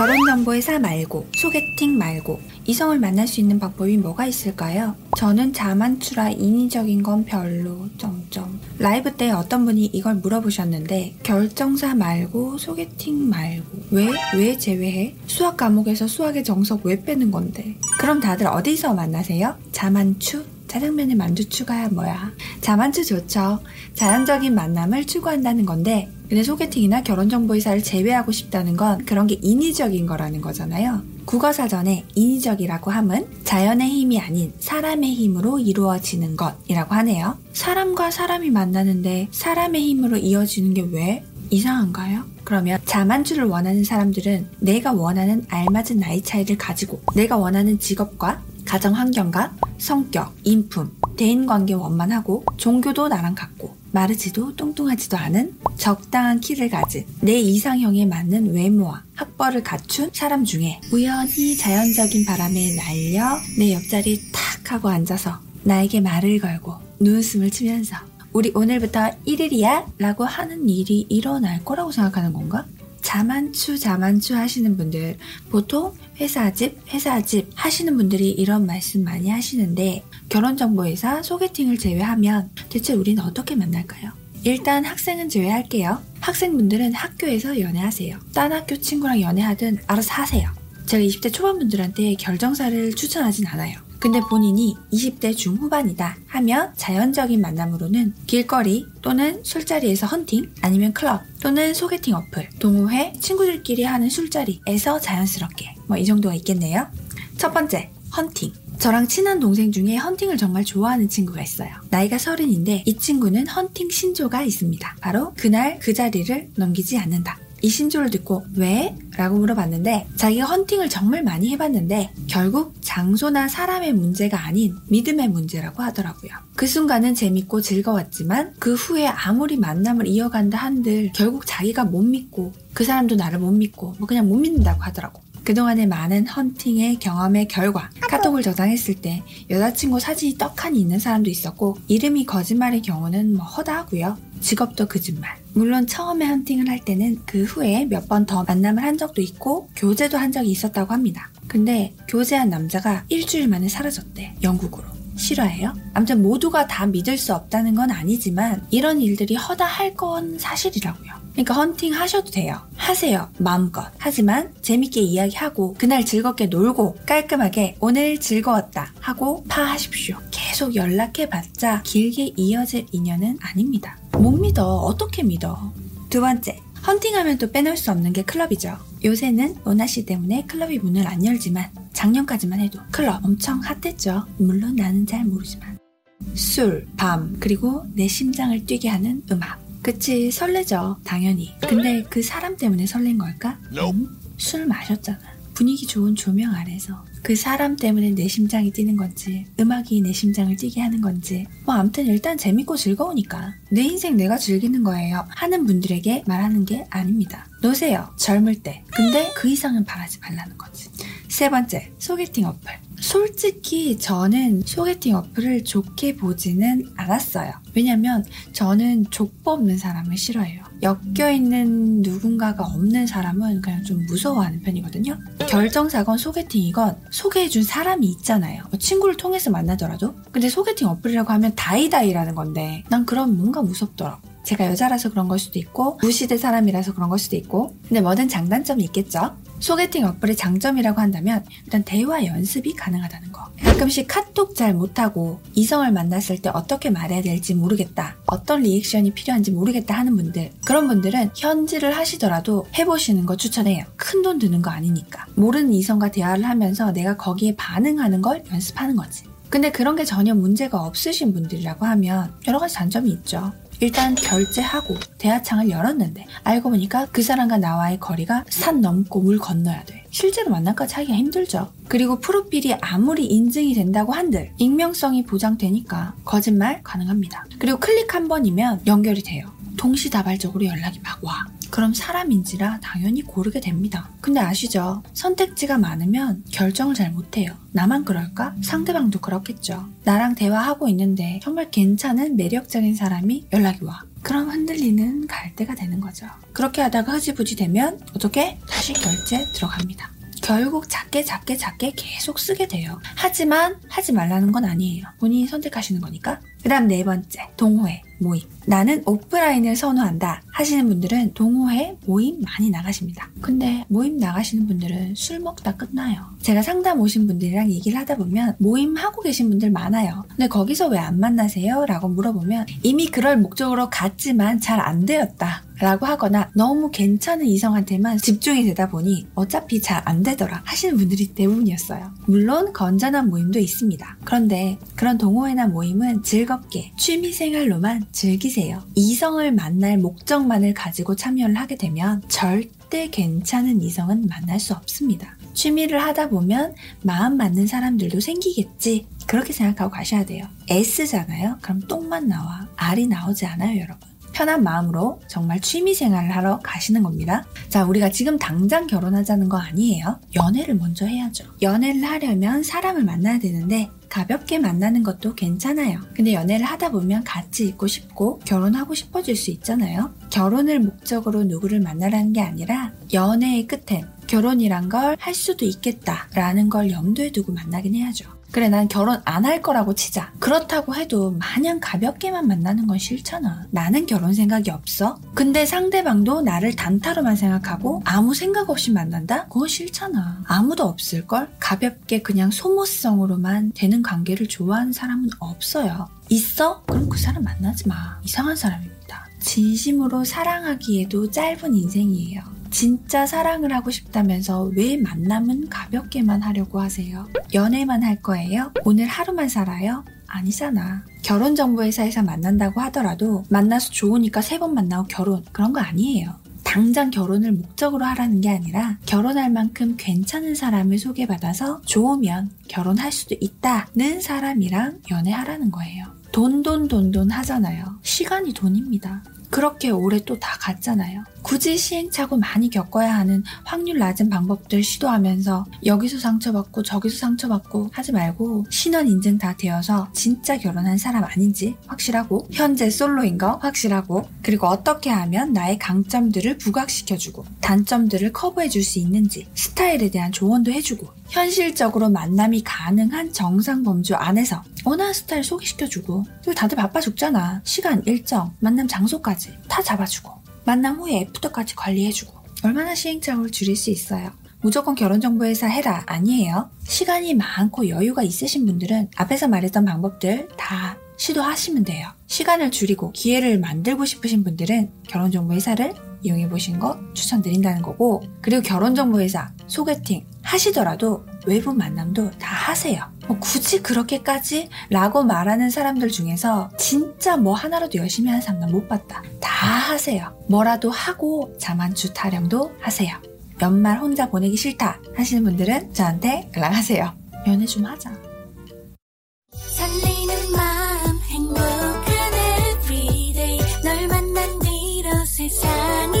결혼정보회사 말고, 소개팅 말고, 이성을 만날 수 있는 방법이 뭐가 있을까요? 저는 자만추라 인위적인 건 별로, 점점. 라이브 때 어떤 분이 이걸 물어보셨는데, 결정사 말고, 소개팅 말고, 왜? 왜 제외해? 수학 과목에서 수학의 정석 왜 빼는 건데? 그럼 다들 어디서 만나세요? 자만추? 짜장면에 만두 추가야 뭐야. 자만추 좋죠. 자연적인 만남을 추구한다는 건데 근데 소개팅이나 결혼정보회사를 제외하고 싶다는 건 그런 게 인위적인 거라는 거잖아요. 국어사전에 인위적이라고 함은 자연의 힘이 아닌 사람의 힘으로 이루어지는 것이라고 하네요. 사람과 사람이 만나는데 사람의 힘으로 이어지는 게 왜 이상한가요? 그러면 자만추를 원하는 사람들은 내가 원하는 알맞은 나이 차이를 가지고 내가 원하는 직업과 가정 환경과 성격, 인품, 대인관계 원만하고 종교도 나랑 같고 마르지도 뚱뚱하지도 않은 적당한 키를 가진 내 이상형에 맞는 외모와 학벌을 갖춘 사람 중에 우연히 자연적인 바람에 날려 내 옆자리 탁 하고 앉아서 나에게 말을 걸고 눈웃음을 치면서 우리 오늘부터 1일이야 라고 하는 일이 일어날 거라고 생각하는 건가? 자만추 자만추 하시는 분들 보통 회사 집 회사 집 하시는 분들이 이런 말씀 많이 하시는데 결혼정보회사 소개팅을 제외하면 대체 우리는 어떻게 만날까요? 일단 학생은 제외할게요. 학생분들은 학교에서 연애하세요. 딴 학교 친구랑 연애하든 알아서 하세요. 제가 20대 초반분들한테 결정사를 추천하진 않아요. 근데 본인이 20대 중후반이다 하면 자연적인 만남으로는 길거리 또는 술자리에서 헌팅 아니면 클럽 또는 소개팅 어플, 동호회, 친구들끼리 하는 술자리에서 자연스럽게 뭐 이 정도가 있겠네요. 첫 번째, 헌팅. 저랑 친한 동생 중에 헌팅을 정말 좋아하는 친구가 있어요. 나이가 서른인데 이 친구는 헌팅 신조가 있습니다. 바로 그날 그 자리를 넘기지 않는다. 이 신조를 듣고 왜? 라고 물어봤는데 자기가 헌팅을 정말 많이 해봤는데 결국 장소나 사람의 문제가 아닌 믿음의 문제라고 하더라고요. 그 순간은 재밌고 즐거웠지만 그 후에 아무리 만남을 이어간다 한들 결국 자기가 못 믿고 그 사람도 나를 못 믿고 뭐 그냥 못 믿는다고 하더라고. 그동안의 많은 헌팅의 경험의 결과 카톡을 저장했을 때 여자친구 사진이 떡하니 있는 사람도 있었고 이름이 거짓말의 경우는 뭐 허다하고요. 직업도 거짓말. 물론 처음에 헌팅을 할 때는 그 후에 몇 번 더 만남을 한 적도 있고 교제도 한 적이 있었다고 합니다. 근데 교제한 남자가 일주일 만에 사라졌대. 영국으로. 실화예요? 아무튼 모두가 다 믿을 수 없다는 건 아니지만 이런 일들이 허다할 건 사실이라고요. 그러니까 헌팅 하셔도 돼요. 하세요. 마음껏. 하지만 재밌게 이야기하고 그날 즐겁게 놀고 깔끔하게 오늘 즐거웠다 하고 파하십시오. 계속 연락해봤자 길게 이어질 인연은 아닙니다. 못 믿어. 어떻게 믿어? 두 번째. 헌팅하면 또 빼놓을 수 없는 게 클럽이죠. 요새는 로나씨 때문에 클럽이 문을 안 열지만 작년까지만 해도 클럽 엄청 핫했죠. 물론 나는 잘 모르지만. 술, 밤, 그리고 내 심장을 뛰게 하는 음악. 그치, 설레죠. 당연히. 근데 그 사람 때문에 설렌 걸까? 음? 술 마셨잖아. 분위기 좋은 조명 아래서 그 사람 때문에 내 심장이 뛰는 건지 음악이 내 심장을 뛰게 하는 건지. 뭐 아무튼 일단 재밌고 즐거우니까 내 인생 내가 즐기는 거예요 하는 분들에게 말하는 게 아닙니다. 노세요 젊을 때. 근데 그 이상은 바라지 말라는 거지 세 번째 소개팅 어플 솔직히 저는 소개팅 어플을 좋게 보지는 않았어요. 왜냐면 저는 족보 없는 사람을 싫어해요. 엮여있는 누군가가 없는 사람은 그냥 좀 무서워하는 편이거든요. 결정사건 소개팅이건 소개해준 사람이 있잖아요. 뭐 친구를 통해서 만나더라도. 근데 소개팅 어플이라고 하면 다이다이라는 건데 난 그럼 뭔가 무섭더라고. 제가 여자라서 그런 걸 수도 있고 구시대 사람이라서 그런 걸 수도 있고 근데 뭐든 장단점이 있겠죠. 소개팅 어플의 장점이라고 한다면 일단 대화 연습이 가능하다는 거. 가끔씩 카톡 잘 못하고 이성을 만났을 때 어떻게 말해야 될지 모르겠다. 어떤 리액션이 필요한지 모르겠다 하는 분들. 그런 분들은 현질을 하시더라도 해보시는 거 추천해요. 큰 돈 드는 거 아니니까. 모르는 이성과 대화를 하면서 내가 거기에 반응하는 걸 연습하는 거지. 근데 그런 게 전혀 문제가 없으신 분들이라고 하면 여러 가지 단점이 있죠. 일단 결제하고 대화창을 열었는데 알고 보니까 그 사람과 나와의 거리가 산 넘고 물 건너야 돼. 실제로 만남까지 하기가 힘들죠. 그리고 프로필이 아무리 인증이 된다고 한들 익명성이 보장되니까 거짓말 가능합니다. 그리고 클릭 한 번이면 연결이 돼요. 동시다발적으로 연락이 막 와. 그럼 사람인지라 당연히 고르게 됩니다. 근데 아시죠? 선택지가 많으면 결정을 잘 못해요. 나만 그럴까? 상대방도 그렇겠죠. 나랑 대화하고 있는데 정말 괜찮은 매력적인 사람이 연락이 와. 그럼 흔들리는 갈대가 되는 거죠. 그렇게 하다가 흐지부지 되면 어떻게? 다시 결제 들어갑니다. 결국 작게 작게 작게 계속 쓰게 돼요. 하지만 하지 말라는 건 아니에요. 본인이 선택하시는 거니까. 그 다음 네 번째, 동호회, 모임. 나는 오프라인을 선호한다 하시는 분들은 동호회, 모임 많이 나가십니다. 근데 모임 나가시는 분들은 술 먹다 끝나요. 제가 상담 오신 분들이랑 얘기를 하다 보면 모임 하고 계신 분들 많아요. 근데 거기서 왜 안 만나세요? 라고 물어보면 이미 그럴 목적으로 갔지만 잘 안 되었다. 라고 하거나 너무 괜찮은 이성한테만 집중이 되다 보니 어차피 잘 안 되더라 하시는 분들이 대부분이었어요. 물론 건전한 모임도 있습니다. 그런데 그런 동호회나 모임은 즐 겁게 취미생활로만 즐기세요. 이성을 만날 목적만을 가지고 참여를 하게 되면 절대 괜찮은 이성은 만날 수 없습니다. 취미를 하다 보면 마음 맞는 사람들도 생기겠지. 그렇게 생각하고 가셔야 돼요. S잖아요? 그럼 똥만 나와. R이 나오지 않아요, 여러분. 편한 마음으로 정말 취미 생활을 하러 가시는 겁니다. 자, 우리가 지금 당장 결혼하자는 거 아니에요. 연애를 먼저 해야죠. 연애를 하려면 사람을 만나야 되는데 가볍게 만나는 것도 괜찮아요. 근데 연애를 하다 보면 같이 있고 싶고 결혼하고 싶어질 수 있잖아요. 결혼을 목적으로 누구를 만나라는 게 아니라 연애의 끝엔 결혼이란 걸 할 수도 있겠다라는 걸 염두에 두고 만나긴 해야죠. 그래, 난 결혼 안 할 거라고 치자. 그렇다고 해도 마냥 가볍게만 만나는 건 싫잖아. 나는 결혼 생각이 없어. 근데 상대방도 나를 단타로만 생각하고 아무 생각 없이 만난다? 그건 싫잖아. 아무도 없을걸? 가볍게 그냥 소모성으로만 되는 관계를 좋아하는 사람은 없어요. 있어? 그럼 그 사람 만나지 마. 이상한 사람입니다. 진심으로 사랑하기에도 짧은 인생이에요. 진짜 사랑을 하고 싶다면서 왜 만남은 가볍게만 하려고 하세요? 연애만 할 거예요? 오늘 하루만 살아요? 아니잖아. 결혼정보회사에서 만난다고 하더라도 만나서 좋으니까 세 번 만나고 결혼 그런 거 아니에요. 당장 결혼을 목적으로 하라는 게 아니라 결혼할 만큼 괜찮은 사람을 소개받아서 좋으면 결혼할 수도 있다는 사람이랑 연애하라는 거예요. 돈, 돈, 돈, 돈 하잖아요. 시간이 돈입니다. 그렇게 오래 또 다 갔잖아요. 굳이 시행착오 많이 겪어야 하는 확률 낮은 방법들 시도하면서 여기서 상처받고 저기서 상처받고 하지 말고 신원 인증 다 되어서 진짜 결혼한 사람 아닌지 확실하고 현재 솔로인 거 확실하고 그리고 어떻게 하면 나의 강점들을 부각시켜주고 단점들을 커버해줄 수 있는지 스타일에 대한 조언도 해주고 현실적으로 만남이 가능한 정상 범주 안에서 원하는 스타일 소개시켜주고 그리고 다들 바빠 죽잖아. 시간 일정 만남 장소까지 다 잡아주고 만남 후에 애프터까지 관리해주고 얼마나 시행착오를 줄일 수 있어요. 무조건 결혼정보회사 해라 아니에요. 시간이 많고 여유가 있으신 분들은 앞에서 말했던 방법들 다 시도하시면 돼요. 시간을 줄이고 기회를 만들고 싶으신 분들은 결혼정보회사를 이용해 보신 거 추천드린다는 거고 그리고 결혼정보회사 소개팅 하시더라도 외부 만남도 다 하세요. 뭐 굳이 그렇게까지 라고 말하는 사람들 중에서 진짜 뭐 하나라도 열심히 하는 사람 난못 봤다. 다 하세요. 뭐라도 하고 자만추 타령도 하세요. 연말 혼자 보내기 싫다 하시는 분들은 저한테 연락하세요. 연애 좀 하자. 세상이